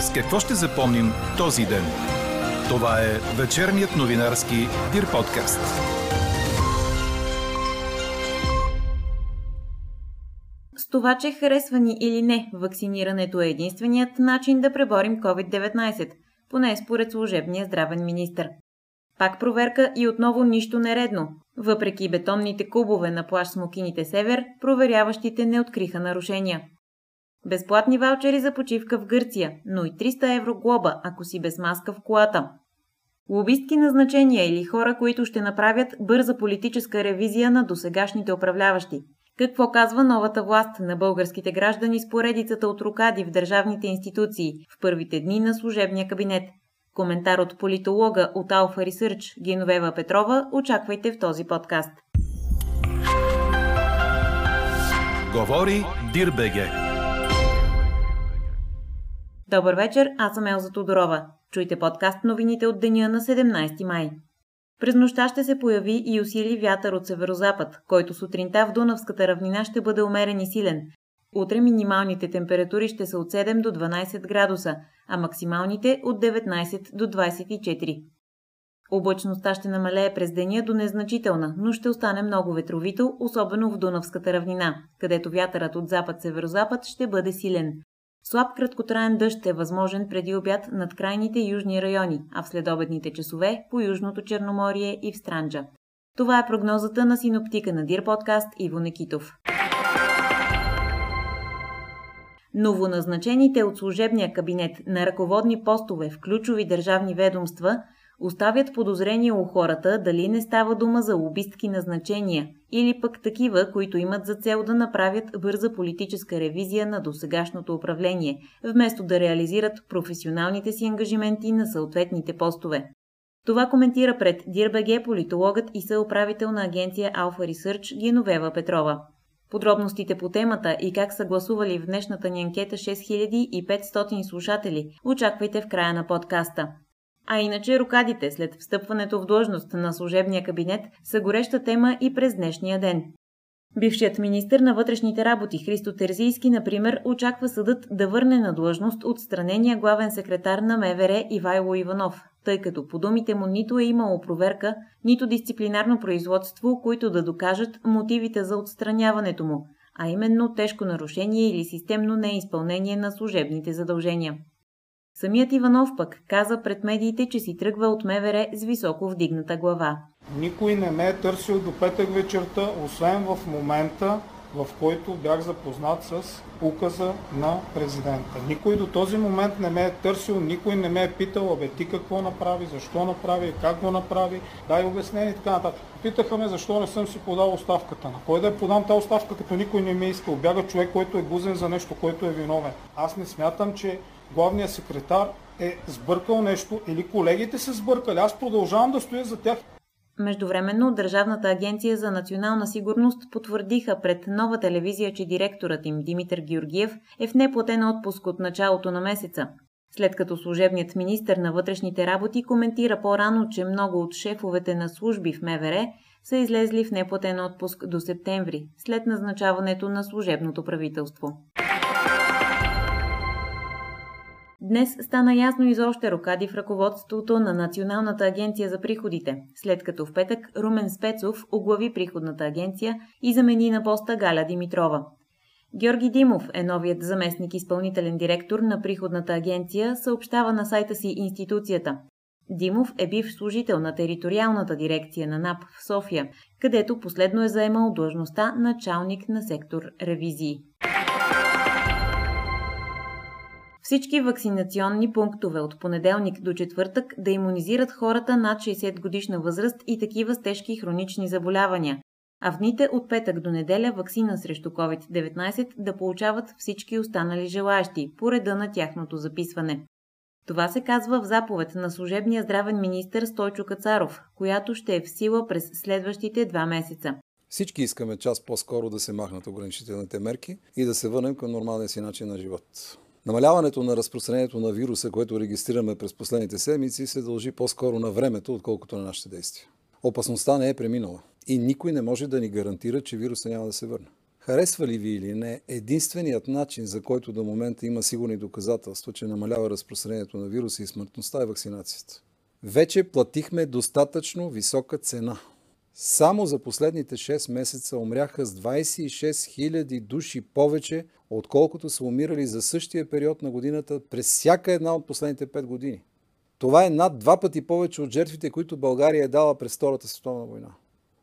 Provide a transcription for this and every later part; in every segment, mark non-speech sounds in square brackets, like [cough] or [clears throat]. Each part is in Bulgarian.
С какво ще запомним този ден? Това е вечерният новинарски Дир подкаст. С това, че харесва ни или не, вакцинирането е единственият начин да преборим COVID-19, поне според служебния здравен министр. Пак проверка и отново нищо нередно. Въпреки бетонните кубове на плащ Смокините Север, проверяващите не откриха нарушения. Безплатни ваучери за почивка в Гърция, но и 300 евро глоба, ако си без маска в колата. Лобистки назначения или хора, които ще направят бърза политическа ревизия на досегашните управляващи. Какво казва новата власт на българските граждани с поредицата от рукади в държавните институции в първите дни на служебния кабинет? Коментар от политолога от Alpha Research Геновева Петрова очаквайте в този подкаст. Говори Дирбеге. Добър вечер, аз съм Елза Тодорова. Чуйте подкаст новините от деня на 17 май. През нощта ще се появи и усили вятър от северозапад, който сутринта в Дунавската равнина ще бъде умерен и силен. Утре минималните температури ще са от 7 до 12 градуса, а максималните от 19 до 24. Облачността ще намалее през деня до незначителна, но ще остане много ветровито, особено в Дунавската равнина, където вятърът от запад-северозапад ще бъде силен. Слаб краткотраен дъжд е възможен преди обяд над крайните южни райони, а в следобедните часове по Южното Черноморие и в Странджа. Това е прогнозата на синоптика на Дир подкаст Иво Некитов. Новоназначените от служебния кабинет на ръководни постове в ключови държавни ведомства – оставят подозрение у хората дали не става дума за лобистки назначения или пък такива, които имат за цел да направят бърза политическа ревизия на досегашното управление, вместо да реализират професионалните си ангажименти на съответните постове. Това коментира пред Дирбеге политологът и съуправител на агенция Alpha Research Геновева Петрова. Подробностите по темата и как са гласували в днешната ни анкета 6500 слушатели очаквайте в края на подкаста. А иначе рокадите след встъпването в длъжност на служебния кабинет са гореща тема и през днешния ден. Бившият министр на вътрешните работи Христо Терзийски, например, очаква съдът да върне на длъжност отстранения главен секретар на МВР Ивайло Иванов, тъй като по думите му нито е имало проверка, нито дисциплинарно производство, които да докажат мотивите за отстраняването му, а именно тежко нарушение или системно неизпълнение на служебните задължения. Самият Иванов пък каза пред медиите, че си тръгва от МВР с високо вдигната глава. Никой не ме е търсил до петък вечерта, освен в момента, в който бях запознат с указа на президента. Никой до този момент не ме е търсил, никой не ме е питал, абе ти какво направи, защо направи, как го направи, дай обяснение и така нататък. Питаха ме защо не съм си подал оставката. На кой да я подам тази оставка, като никой не ми е искал. Бяга човек, който е гузен за нещо, който е виновен. Аз не смятам, че главният секретар е сбъркал нещо или колегите са сбъркали. Аз продължавам да стоя за тях. Междувременно Държавната агенция за национална сигурност потвърдиха пред нова телевизия, че директорът им Димитър Георгиев е в неплатен отпуск от началото на месеца. След като служебният министр на вътрешните работи коментира по-рано, че много от шефовете на служби в МВР са излезли в неплатен отпуск до септември, след назначаването на служебното правителство. Днес стана ясно и за още рокади в ръководството на Националната агенция за приходите, след като в петък Румен Спецов оглави приходната агенция и замени на поста Галя Димитрова. Георги Димов е новият заместник изпълнителен директор на приходната агенция, съобщава на сайта си институцията. Димов е бив служител на териториалната дирекция на НАП в София, където последно е заемал длъжността началник на сектор ревизии. Всички вакцинационни пунктове от понеделник до четвъртък да иммунизират хората над 60 годишна възраст и такива с тежки хронични заболявания, а в дните от петък до неделя вакцина срещу COVID-19 да получават всички останали желаящи по реда на тяхното записване. Това се казва в заповед на служебния здравен министр Стойчо Кацаров, която ще е в сила през следващите два месеца. Всички искаме час по-скоро да се махнат ограничителните мерки и да се върнем към нормалния си начин на живот. Намаляването на разпространението на вируса, което регистрираме през последните седмици, се дължи по-скоро на времето, отколкото на нашите действия. Опасността не е преминала и никой не може да ни гарантира, че вируса няма да се върне. Харесва ли ви или не, единственият начин, за който до момента има сигурни доказателства, че намалява разпространението на вируса и смъртността е вакцинацията. Вече платихме достатъчно висока цена. Само за последните 6 месеца умряха с 26 000 души повече, отколкото са умирали за същия период на годината през всяка една от последните 5 години. Това е над два пъти повече от жертвите, които България е дала през Втората световна война.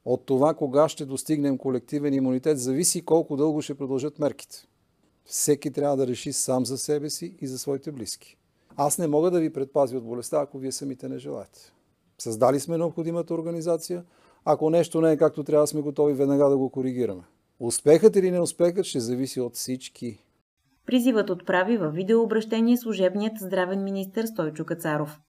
От това кога ще достигнем колективен имунитет зависи колко дълго ще продължат мерките. Всеки трябва да реши сам за себе си и за своите близки. Аз не мога да ви предпазя от болестта, ако вие самите не желаете. Създали сме необходимата организация. Ако нещо не е както трябва, сме готови веднага да го коригираме. Успехът или неуспехът ще зависи от всички. Призивът отправи във видеообращение служебният здравен министр Стойчо Кацаров.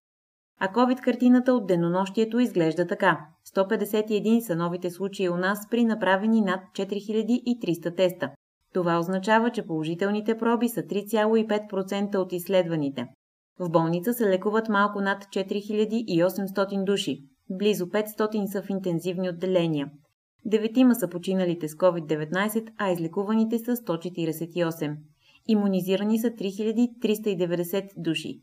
А COVID-картината от денонощието изглежда така. 151 са новите случаи у нас при направени над 4300 теста. Това означава, че положителните проби са 3,5% от изследваните. В болница се лекуват малко над 4800 души. Близо 500 са в интензивни отделения. Деветима са починалите с COVID-19, а излекуваните са 148. Имунизирани са 3390 души.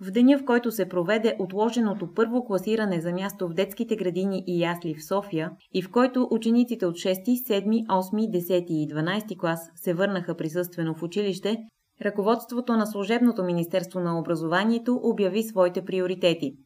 В деня, в който се проведе отложеното първо класиране за място в детските градини и ясли в София и в който учениците от 6, 7, 8, 10 и 12 клас се върнаха присъствено в училище, ръководството на Служебното Министерство на образованието обяви своите приоритети.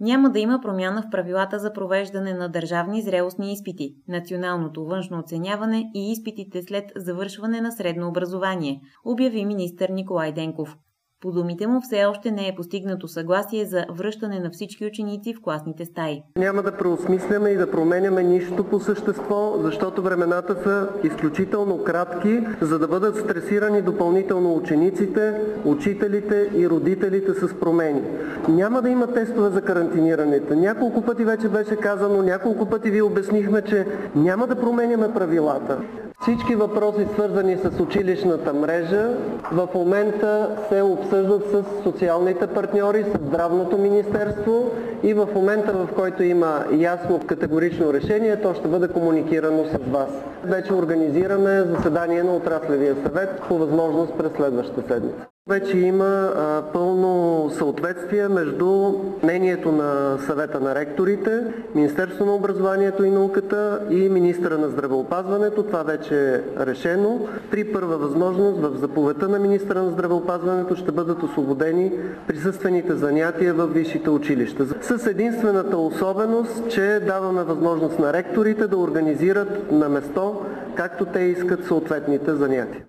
Няма да има промяна в правилата за провеждане на държавни зрелостни изпити, националното външно оценяване и изпитите след завършване на средно образование, обяви министър Николай Денков. По думите му все още не е постигнато съгласие за връщане на всички ученици в класните стаи. Няма да преосмисляме и да променяме нищо по същество, защото времената са изключително кратки, за да бъдат стресирани допълнително учениците, учителите и родителите с промени. Няма да има тестове за карантинирането. Няколко пъти вече беше казано, няколко пъти ви обяснихме, че няма да променяме правилата. Всички въпроси, свързани с училищната мрежа, в момента се обсъждат с социалните партньори, с Здравното министерство и в момента, в който има ясно категорично решение, то ще бъде комуникирано с вас. Вече организираме заседание на отраслевия съвет по възможност през следващата седмица. Вече има а, пълно съответствие между мнението на съвета на ректорите, Министерство на образованието и науката и министра на здравеопазването. Това вече е решено. При първа възможност в заповедта на министра на здравеопазването ще бъдат освободени присъствените занятия в висшите училища. С единствената особеност, че даваме възможност на ректорите да организират на место, както те искат съответните занятия.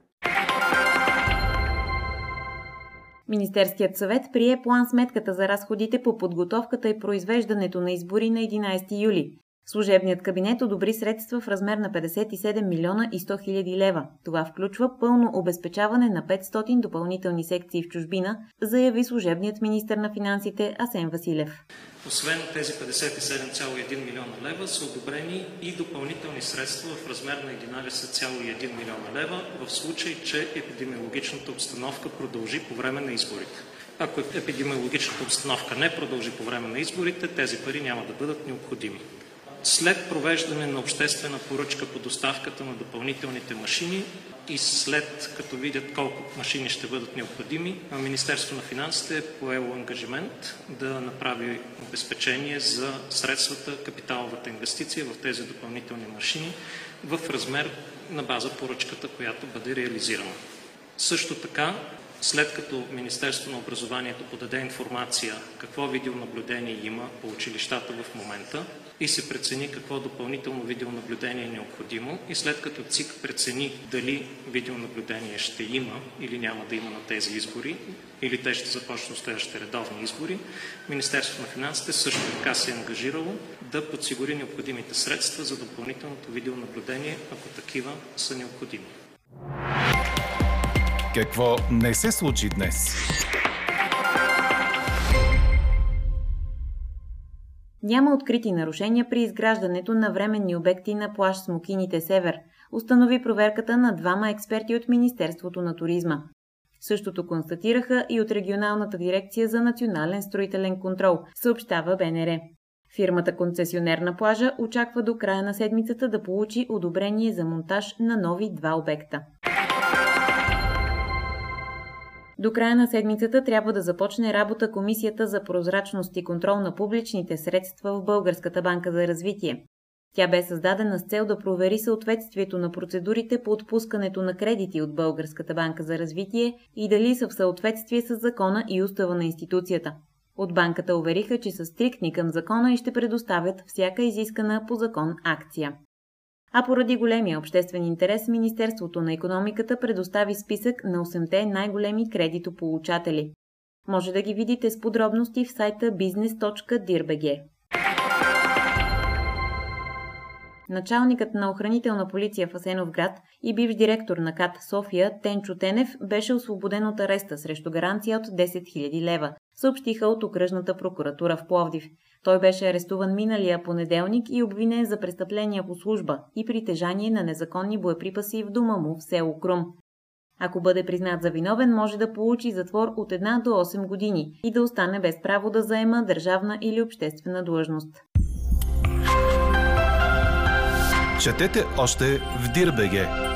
Министерският съвет прие план сметката за разходите по подготовката и произвеждането на избори на 11 юли. Служебният кабинет одобри средства в размер на 57 милиона и 100 хиляди лева. Това включва пълно обезпечаване на 500 допълнителни секции в чужбина, заяви служебният министр на финансите Асен Василев. Освен тези 57,1 милиона лева са одобрени и допълнителни средства в размер на 11,1 милиона лева в случай, че епидемиологичната обстановка продължи по време на изборите. Ако епидемиологичната обстановка не продължи по време на изборите, тези пари няма да бъдат необходими. След провеждане на обществена поръчка по доставката на допълнителните машини и след като видят колко машини ще бъдат необходими, Министерството на финансите е поело ангажимент да направи обезпечение за средствата, капиталовата инвестиция в тези допълнителни машини в размер на база поръчката, която бъде реализирана. Също така след като Министерството на образованието подаде информация какво видеонаблюдение има по училищата в момента и се прецени какво допълнително видеонаблюдение е необходимо и след като ЦИК прецени дали видеонаблюдение ще има или няма да има на тези избори, или те ще започнат следващите редовни избори, Министерството на финансите също така се е ангажирало да подсигури необходимите средства за допълнителното видеонаблюдение, ако такива са необходими. Какво не се случи днес? Няма открити нарушения при изграждането на временни обекти на плаж Смокините Север, установи проверката на двама експерти от Министерството на туризма. Същото констатираха и от Регионалната дирекция за национален строителен контрол, съобщава БНР. Фирмата концесионер на плажа очаква до края на седмицата да получи одобрение за монтаж на нови два обекта. До края на седмицата трябва да започне работа Комисията за прозрачност и контрол на публичните средства в Българската банка за развитие. Тя бе създадена с цел да провери съответствието на процедурите по отпускането на кредити от Българската банка за развитие и дали са в съответствие с закона и устава на институцията. От банката увериха, че са стриктни към закона и ще предоставят всяка изискана по закон акция. А поради големия обществен интерес, Министерството на економиката предостави списък на 8-те най-големи кредитополучатели. Може да ги видите с подробности в сайта business.dirbg. Началникът на охранителна полиция в Асеновград и бивш директор на КАТ София Тенчо Тенев беше освободен от ареста срещу гаранция от 10 000 лева, съобщиха от окръжната прокуратура в Пловдив. Той беше арестуван миналия понеделник и обвинен за престъпления по служба и притежание на незаконни боеприпаси в дома му в село Крум. Ако бъде признат за виновен, може да получи затвор от 1 до 8 години и да остане без право да заема държавна или обществена длъжност. Четете още в Дирбеге.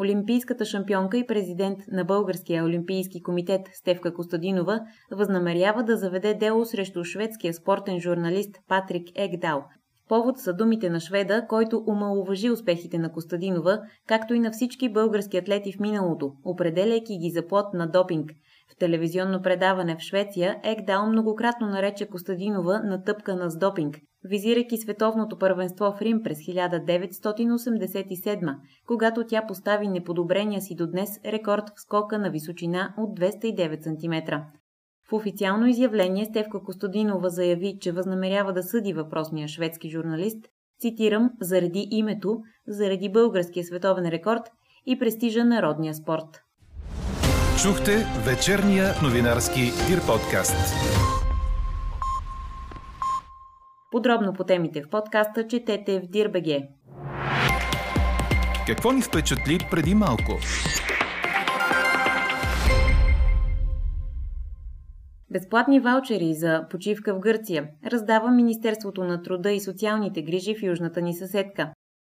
Олимпийската шампионка и президент на Българския олимпийски комитет Стевка Костадинова възнамерява да заведе дело срещу шведския спортен журналист Патрик Егдал. Повод са думите на шведа, който омалуважи успехите на Костадинова, както и на всички български атлети в миналото, определяйки ги за плод на допинг – в телевизионно предаване в Швеция Егдал многократно нарече Костадинова натъпкана с допинг, визирайки световното първенство в Рим през 1987, когато тя постави неподобрения си до днес рекорд в скока на височина от 209 см. В официално изявление Стевка Костадинова заяви, че възнамерява да съди въпросния шведски журналист, цитирам, заради името, заради българския световен рекорд и престижа народния спорт. Чухте вечерния новинарски Дир подкаст. Подробно по темите в подкаста четете в Дирбеге. Какво ни впечатли преди малко? Безплатни ваучери за почивка в Гърция раздава Министерството на труда и социалните грижи в южната ни съседка.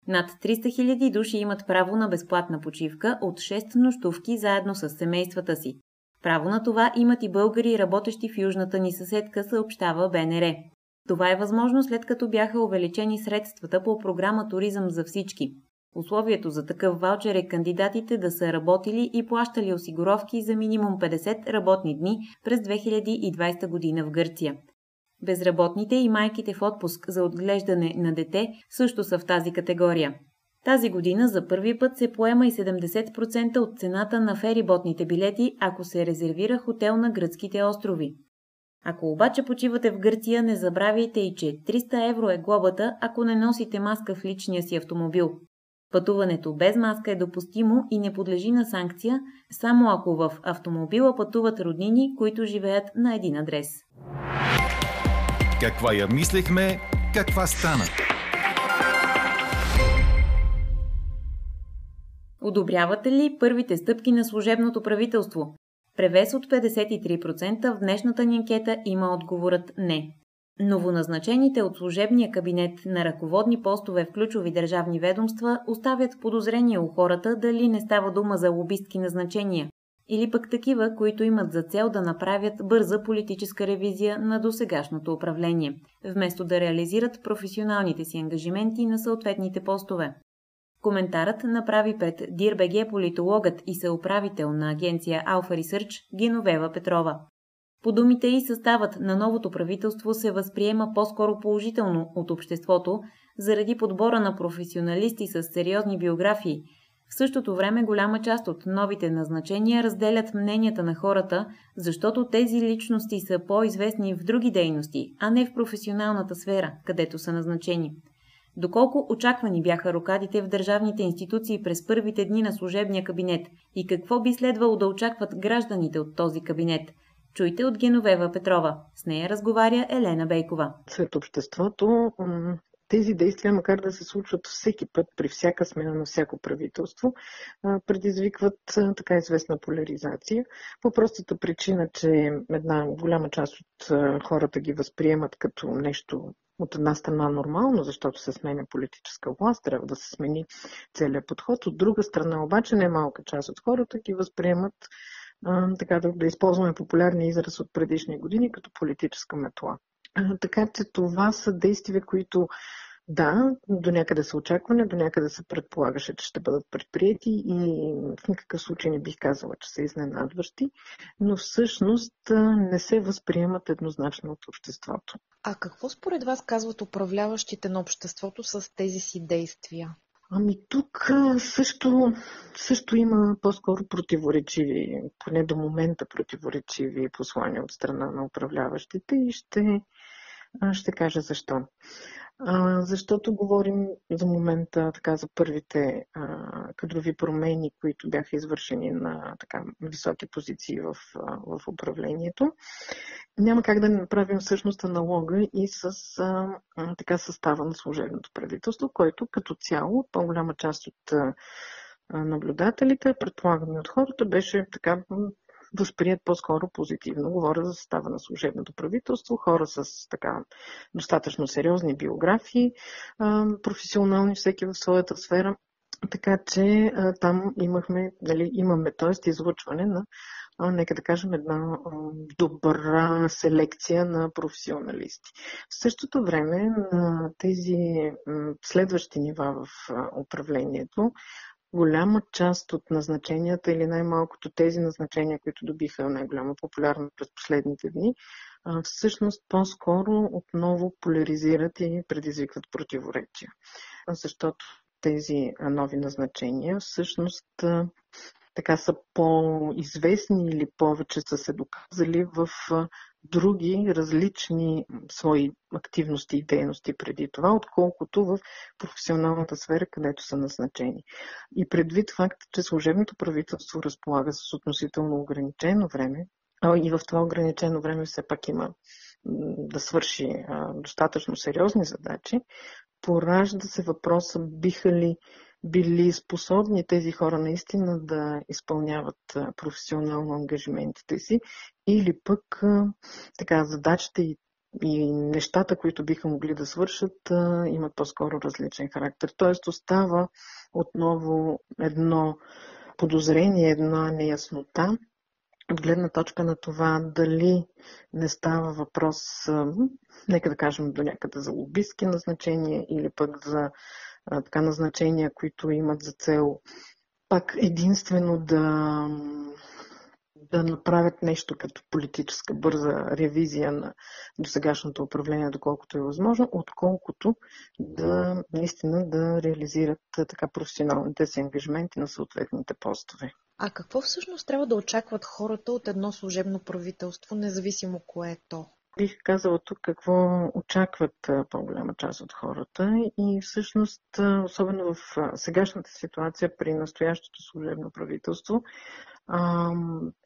Над 300 000 души имат право на безплатна почивка от 6 нощувки заедно с семействата си. Право на това имат и българи, работещи в южната ни съседка, съобщава БНР. Това е възможно след като бяха увеличени средствата по програма Туризъм за всички. Условието за такъв ваучер е кандидатите да са работили и плащали осигуровки за минимум 50 работни дни през 2020 година в Гърция. Безработните и майките в отпуск за отглеждане на дете също са в тази категория. Тази година за първи път се поема и 70% от цената на фериботните билети, ако се резервира хотел на гръцките острови. Ако обаче почивате в Гърция, не забравяйте и, че 300 евро е глобата, ако не носите маска в личния си автомобил. Пътуването без маска е допустимо и не подлежи на санкция, само ако в автомобила пътуват роднини, които живеят на един адрес. Каква я мислехме, каква стана? Одобрявате ли първите стъпки на служебното правителство? Превес от 53% в днешната ни анкета има отговорът не. Новоназначените от служебния кабинет на ръководни постове в ключови държавни ведомства оставят подозрение у хората дали не става дума за лобистки назначения или пък такива, които имат за цел да направят бърза политическа ревизия на досегашното управление, вместо да реализират професионалните си ангажименти на съответните постове. Коментарът направи пред Дирбеге политологът и съуправител на агенция Alpha Research Геновева Петрова. По думите и съставът на новото правителство се възприема по-скоро положително от обществото, заради подбора на професионалисти с сериозни биографии – в същото време голяма част от новите назначения разделят мненията на хората, защото тези личности са по-известни в други дейности, а не в професионалната сфера, където са назначени. Доколко очаквани бяха рокадите в държавните институции през първите дни на служебния кабинет и какво би следвало да очакват гражданите от този кабинет? Чуйте от Геновева Петрова. С нея разговаря Елена Бейкова. Сред обществото тези действия, макар да се случват всеки път, при всяка смена на всяко правителство, предизвикват така известна поляризация. По простата причина, че една голяма част от хората ги възприемат като нещо от една страна нормално, защото се сменя политическа власт, трябва да се смени целият подход. От друга страна обаче не малка част от хората ги възприемат така да, да използваме популярния израз от предишни години като политическа метла. Така че това са действия, които да, до някъде са очакване, до някъде се предполагаше, че ще бъдат предприяти и в никакъв случай не бих казала, че са изненадващи, но всъщност не се възприемат еднозначно от обществото. А какво според вас казват управляващите на обществото с тези си действия? Ами тук също, също има по-скоро противоречиви, поне до момента противоречиви послания от страна на управляващите и ще, ще кажа защо. Защото говорим за момента така за първите а, кадрови промени, които бяха извършени на така високи позиции в, в управлението. Няма как да не направим всъщност аналога и с така състава на служебното правителство, който като цяло, по-голяма част от наблюдателите, предполагаме от хората, беше така възприят по-скоро позитивно. Говоря за състава на служебното правителство, хора с така достатъчно сериозни биографии, професионални всеки в своята сфера. Така че там имахме, нали, имаме, т.е. излъчване на, нека да кажем, една добра селекция на професионалисти. В същото време на тези следващи нива в управлението голяма част от назначенията или най-малкото тези назначения, които добиха най-голяма популярност през последните дни, всъщност по-скоро отново поляризират и предизвикват противоречия. Защото тези нови назначения всъщност така са по-известни или повече са се доказали в други различни свои активности и дейности преди това, отколкото в професионалната сфера, където са назначени. И предвид факта, че служебното правителство разполага с относително ограничено време, а и в това ограничено време все пак има да свърши достатъчно сериозни задачи, поражда се въпроса биха ли били способни тези хора наистина да изпълняват професионално ангажиментите си или пък така задачите и, и нещата, които биха могли да свършат, имат по-скоро различен характер. Тоест остава отново едно подозрение, една неяснота от гледна точка на това дали не става въпрос, нека да кажем, до някъде за лобистки назначения или пък за така назначения, които имат за цел пак единствено да, да направят нещо като политическа бърза ревизия на досегашното управление, доколкото е възможно, отколкото да наистина да реализират така професионалните си ангажименти на съответните постове. А какво всъщност трябва да очакват хората от едно служебно правителство, независимо кое е то? Бих казала тук какво очакват по-голяма част от хората и всъщност, особено в сегашната ситуация при настоящото служебно правителство,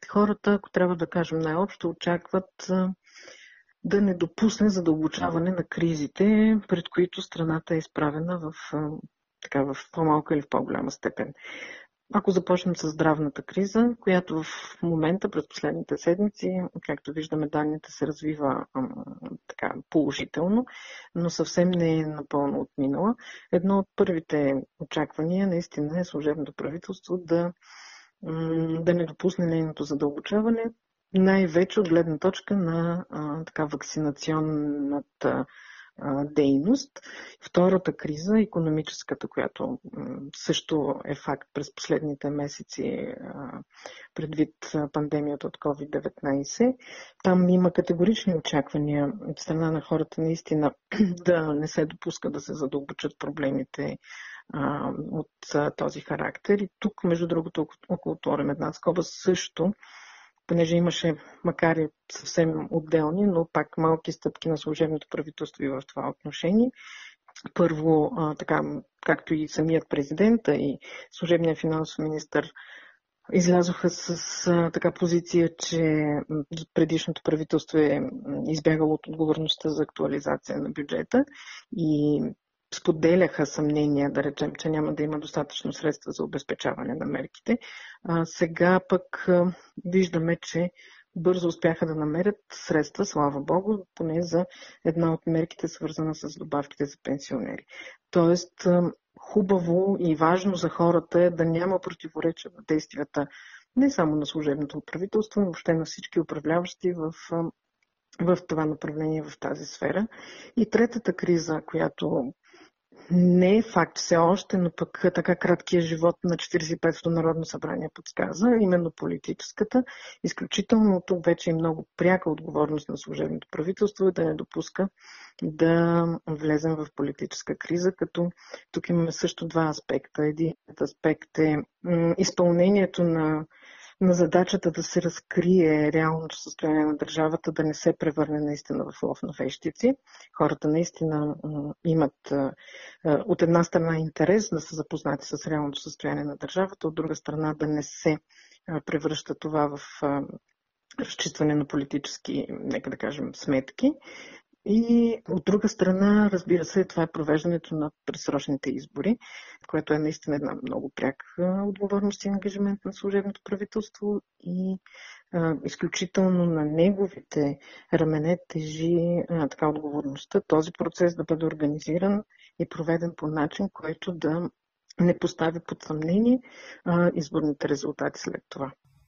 хората, ако трябва да кажем най-общо, очакват да не допусне задълбочаване на кризите, пред които страната е изправена в, така, в по-малка или в по-голяма степен. Ако започнем с здравната криза, която в момента, през последните седмици, както виждаме, данните се развива така положително, но съвсем не е напълно отминала. Едно от първите очаквания наистина е служебното правителство да, да не допусне нейното задълбочаване, най-вече от гледна точка на а, така вакцинационната дейност. Втората криза, економическата, която също е факт през последните месеци предвид пандемията от COVID-19, там има категорични очаквания от страна на хората наистина [clears throat] да не се допуска да се задълбочат проблемите от този характер. И тук, между другото, около отворим една скоба, също понеже имаше, макар и съвсем отделни, но пак малки стъпки на служебното правителство и в това отношение. Първо, така, както и самият президент и служебният финансов министр излязоха с а, така позиция, че предишното правителство е избягало от отговорността за актуализация на бюджета и споделяха съмнения, да речем, че няма да има достатъчно средства за обезпечаване на мерките. А, сега пък а, виждаме, че бързо успяха да намерят средства, слава Богу, поне за една от мерките, свързана с добавките за пенсионери. Тоест, хубаво и важно за хората е да няма противоречия в действията не само на служебното правителство, но въобще на всички управляващи в в това направление, в тази сфера. И третата криза, която не е факт все още, но пък така краткият живот на 45-то Народно събрание подсказа, именно политическата, изключителното вече и много пряка отговорност на служебното правителство е да не допуска да влезем в политическа криза, като тук имаме също два аспекта. Един аспект е изпълнението на на задачата да се разкрие реалното състояние на държавата, да не се превърне наистина в лов на вещици. Хората наистина имат от една страна интерес да са запознати с реалното състояние на държавата, от друга страна да не се превръща това в разчистване на политически, нека да кажем, сметки. И от друга страна, разбира се, това е провеждането на предсрочните избори, което е наистина една много пряка отговорност и ангажимент на служебното правителство и а, изключително на неговите рамене тежи а, така отговорността този процес да бъде организиран и проведен по начин, който да не постави под съмнение а, изборните резултати след това.